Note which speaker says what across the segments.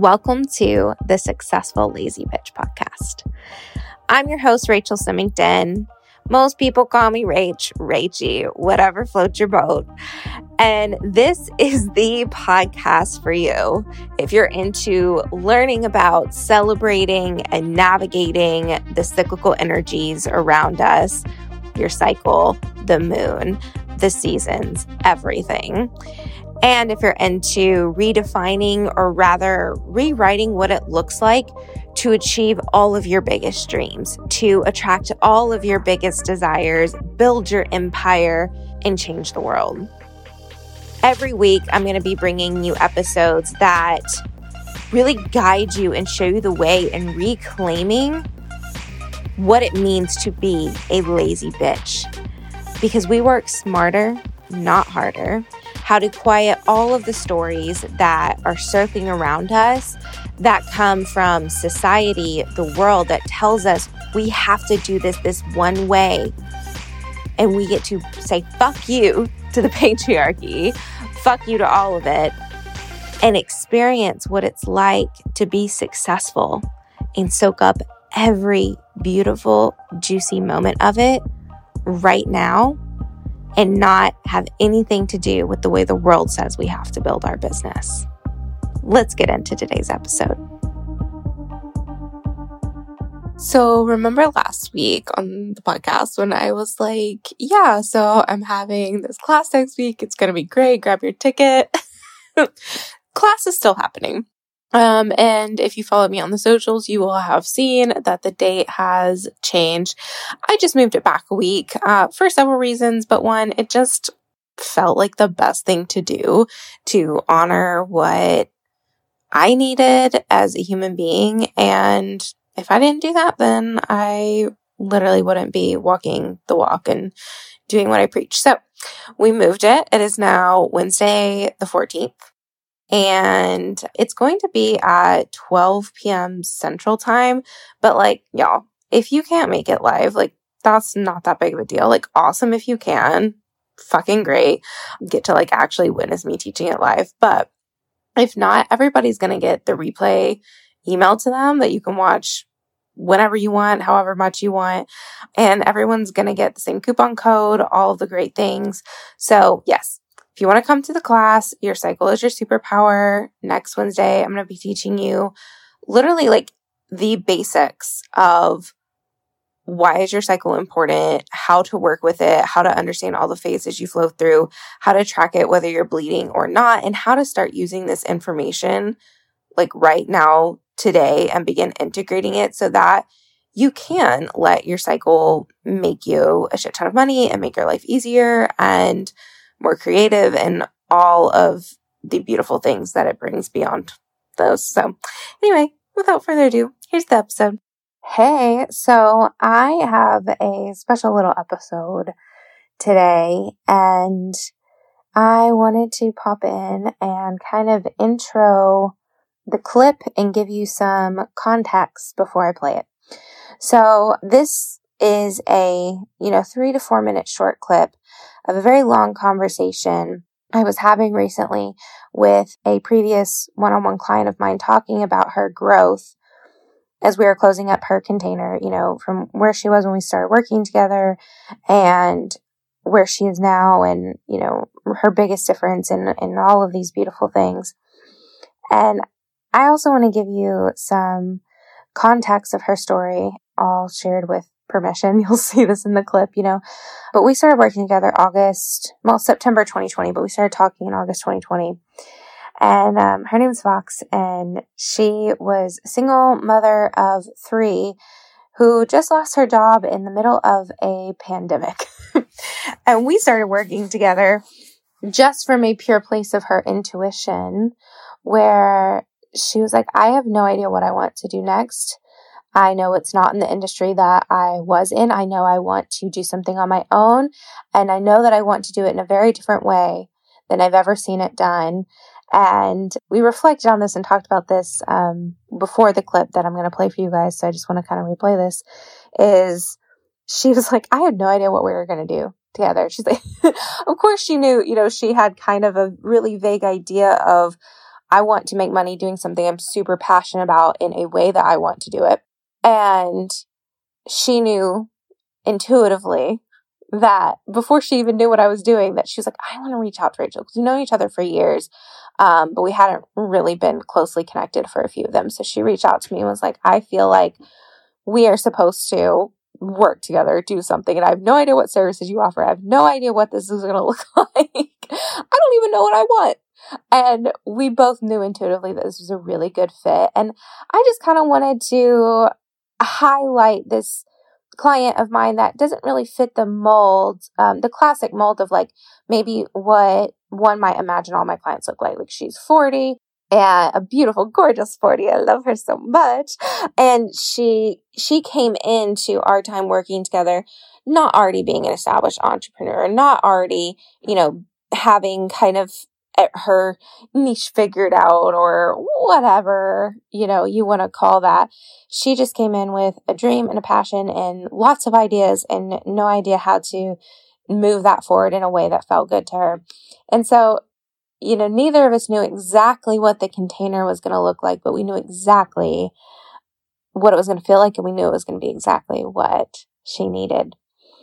Speaker 1: Welcome to the Successful Lazy Bitch podcast. I'm your host, Rachel Symington. Most people call me Rach, Rachy, whatever floats your boat. And this is the podcast for you if you're into learning about celebrating and navigating the cyclical energies around us, your cycle, the moon, the seasons, everything. And if you're into redefining or rather rewriting what it looks like to achieve all of your biggest dreams, to attract all of your biggest desires, build your empire, and change the world. Every week, I'm going to be bringing you episodes that really guide you and show you the way in reclaiming what it means to be a lazy bitch. Because we work smarter, not harder how to quiet all of the stories that are circling around us that come from society, the world that tells us we have to do this this one way. And we get to say, fuck you to the patriarchy, fuck you to all of it, and experience what it's like to be successful and soak up every beautiful, juicy moment of it right now and not have anything to do with the way the world says we have to build our business. Let's get into today's episode. So, remember last week on the podcast when I was like, Yeah, so I'm having this class next week. It's going to be great. Grab your ticket. class is still happening. Um, and if you follow me on the socials, you will have seen that the date has changed. I just moved it back a week uh, for several reasons, but one, it just felt like the best thing to do to honor what I needed as a human being. And if I didn't do that, then I literally wouldn't be walking the walk and doing what I preach. So we moved it. It is now Wednesday, the 14th and it's going to be at 12 p.m. Central Time. But like, y'all, if you can't make it live, like, that's not that big of a deal. Like, awesome if you can. Fucking great. Get to like actually witness me teaching it live. But if not, everybody's going to get the replay emailed to them that you can watch whenever you want, however much you want. And everyone's going to get the same coupon code, all the great things. So, yes, you want to come to the class, your cycle is your superpower. Next Wednesday, I'm going to be teaching you literally like the basics of why is your cycle important, how to work with it, how to understand all the phases you flow through, how to track it, whether you're bleeding or not, and how to start using this information like right now, today, and begin integrating it so that you can let your cycle make you a shit ton of money and make your life easier and more creative and all of the beautiful things that it brings beyond those. So anyway, without further ado, here's the episode. Hey, so I have a special little episode today and I wanted to pop in and kind of intro the clip and give you some context before I play it. So this is a, you know, three to four minute short clip of a very long conversation I was having recently with a previous one on one client of mine talking about her growth as we were closing up her container, you know, from where she was when we started working together and where she is now and, you know, her biggest difference in, in all of these beautiful things. And I also want to give you some context of her story, all shared with permission. You'll see this in the clip, you know. But we started working together August, well, September 2020, but we started talking in August 2020. And um, her name's Fox, and she was single mother of three who just lost her job in the middle of a pandemic. and we started working together just from a pure place of her intuition, where she was like, I have no idea what I want to do next. I know it's not in the industry that I was in. I know I want to do something on my own. And I know that I want to do it in a very different way than I've ever seen it done. And we reflected on this and talked about this um, before the clip that I'm going to play for you guys. So I just want to kind of replay this. Is she was like, I had no idea what we were going to do together. She's like, of course she knew, you know, she had kind of a really vague idea of I want to make money doing something I'm super passionate about in a way that I want to do it. And she knew intuitively that before she even knew what I was doing, that she was like, I want to reach out to Rachel because we've known each other for years, um, but we hadn't really been closely connected for a few of them. So she reached out to me and was like, I feel like we are supposed to work together, do something. And I have no idea what services you offer. I have no idea what this is going to look like. I don't even know what I want. And we both knew intuitively that this was a really good fit. And I just kind of wanted to highlight this client of mine that doesn't really fit the mold, um, the classic mold of like maybe what one might imagine all my clients look like. Like she's 40 and a beautiful, gorgeous 40. I love her so much. And she, she came into our time working together, not already being an established entrepreneur, not already, you know, having kind of her niche figured out or whatever, you know, you want to call that. She just came in with a dream and a passion and lots of ideas and no idea how to move that forward in a way that felt good to her. And so, you know, neither of us knew exactly what the container was going to look like, but we knew exactly what it was going to feel like and we knew it was going to be exactly what she needed.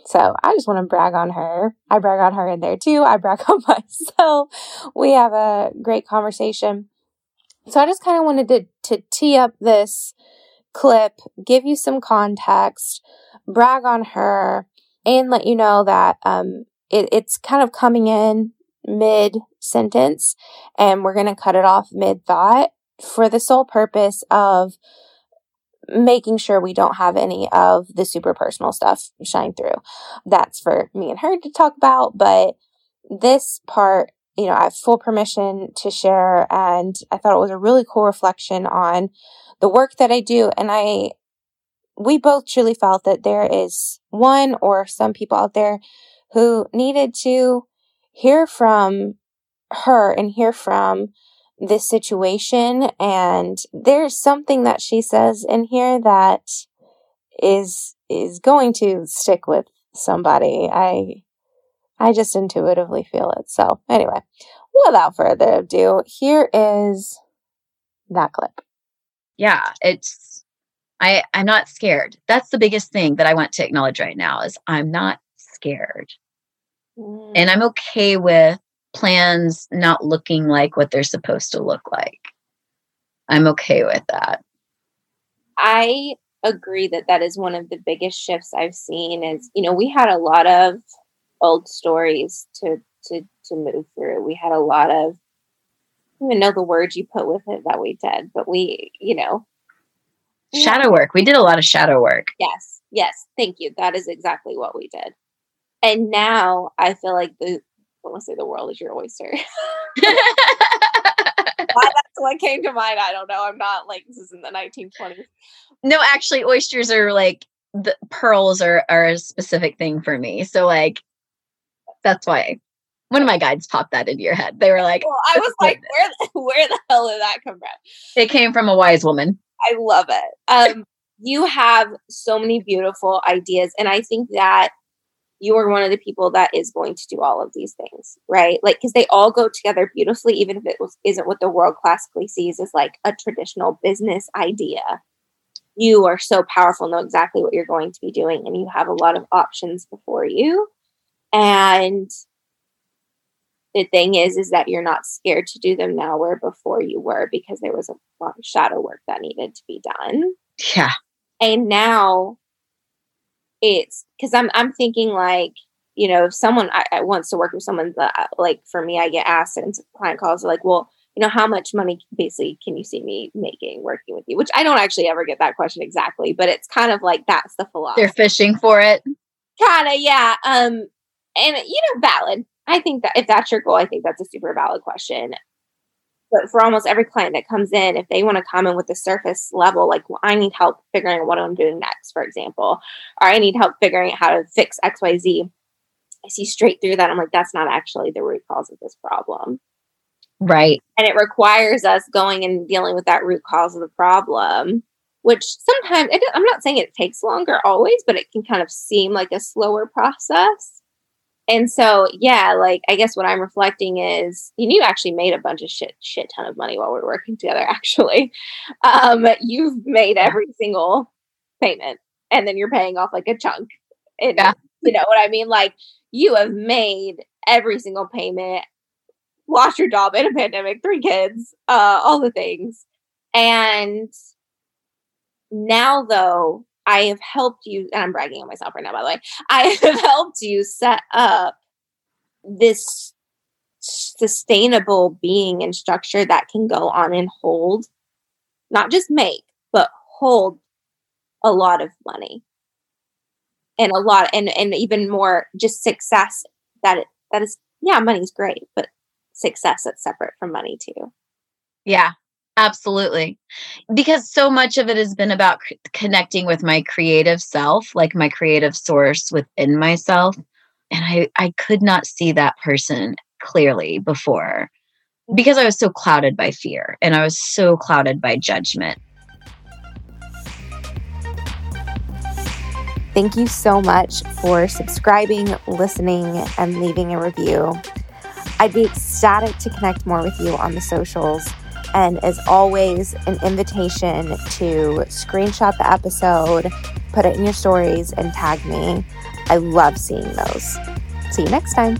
Speaker 1: So I just want to brag on her. I brag on her in there too. I brag on myself. We have a great conversation. So I just kind of wanted to, to tee up this clip, give you some context, brag on her, and let you know that um, it, it's kind of coming in mid sentence and we're going to cut it off mid thought for the sole purpose of making sure we don't have any of the super personal stuff shine through. That's for me and her to talk about, but this part, you know, I have full permission to share and I thought it was a really cool reflection on the work that I do and I we both truly felt that there is one or some people out there who needed to hear from her and hear from this situation. And there's something that she says in here that is, is going to stick with somebody. I, I just intuitively feel it. So anyway, without further ado, here is that clip.
Speaker 2: Yeah, it's I I'm not scared. That's the biggest thing that I want to acknowledge right now is I'm not scared. Mm. And I'm okay with plans not looking like what they're supposed to look like. I'm okay with that.
Speaker 1: I agree that that is one of the biggest shifts I've seen is, you know, we had a lot of old stories to to to move through. We had a lot of I don't even know the words you put with it that we did, but we, you know,
Speaker 2: shadow work. We did a lot of shadow work.
Speaker 1: Yes. Yes. Thank you. That is exactly what we did. And now I feel like the I want to say the world is your oyster. Why that's what came to mind. I don't know. I'm not like this is in the 1920s.
Speaker 2: No, actually, oysters are like the pearls are are a specific thing for me. So like that's why one of my guides popped that into your head. They were like,
Speaker 1: well, I was like, where the, where the hell did that come from?
Speaker 2: It came from a wise woman.
Speaker 1: I love it. Um, you have so many beautiful ideas, and I think that you are one of the people that is going to do all of these things, right? Like, because they all go together beautifully, even if it was, isn't what the world classically sees as like a traditional business idea. You are so powerful, know exactly what you're going to be doing, and you have a lot of options before you. And the thing is, is that you're not scared to do them now, where before you were, because there was a lot of shadow work that needed to be done.
Speaker 2: Yeah.
Speaker 1: And now it's because I'm I'm thinking like you know if someone I, I wants to work with someone that like for me I get asked and client calls are like well you know how much money basically can you see me making working with you which I don't actually ever get that question exactly but it's kind of like that's the philosophy
Speaker 2: they're fishing for it
Speaker 1: kind of yeah um and you know valid I think that if that's your goal I think that's a super valid question but for almost every client that comes in, if they want to come in with the surface level, like well, I need help figuring out what I'm doing next, for example, or I need help figuring out how to fix XYZ, I see straight through that. I'm like, that's not actually the root cause of this problem.
Speaker 2: Right.
Speaker 1: And it requires us going and dealing with that root cause of the problem, which sometimes, I'm not saying it takes longer always, but it can kind of seem like a slower process. And so, yeah, like I guess what I'm reflecting is, and you actually made a bunch of shit, shit ton of money while we are working together. Actually, um, you've made every single payment, and then you're paying off like a chunk. And yeah. you know what I mean? Like you have made every single payment, lost your job in a pandemic, three kids, uh, all the things, and now though I have helped you, and I'm bragging on myself right now, by the way. I have helped you set up this sustainable being and structure that can go on and hold, not just make, but hold a lot of money. And a lot and and even more just success that it, that is yeah money's great but success that's separate from money too.
Speaker 2: Yeah Absolutely. Because so much of it has been about c- connecting with my creative self, like my creative source within myself. And I, I could not see that person clearly before because I was so clouded by fear and I was so clouded by judgment.
Speaker 1: Thank you so much for subscribing, listening, and leaving a review. I'd be ecstatic to connect more with you on the socials. And as always, an invitation to screenshot the episode, put it in your stories, and tag me. I love seeing those. See you next time.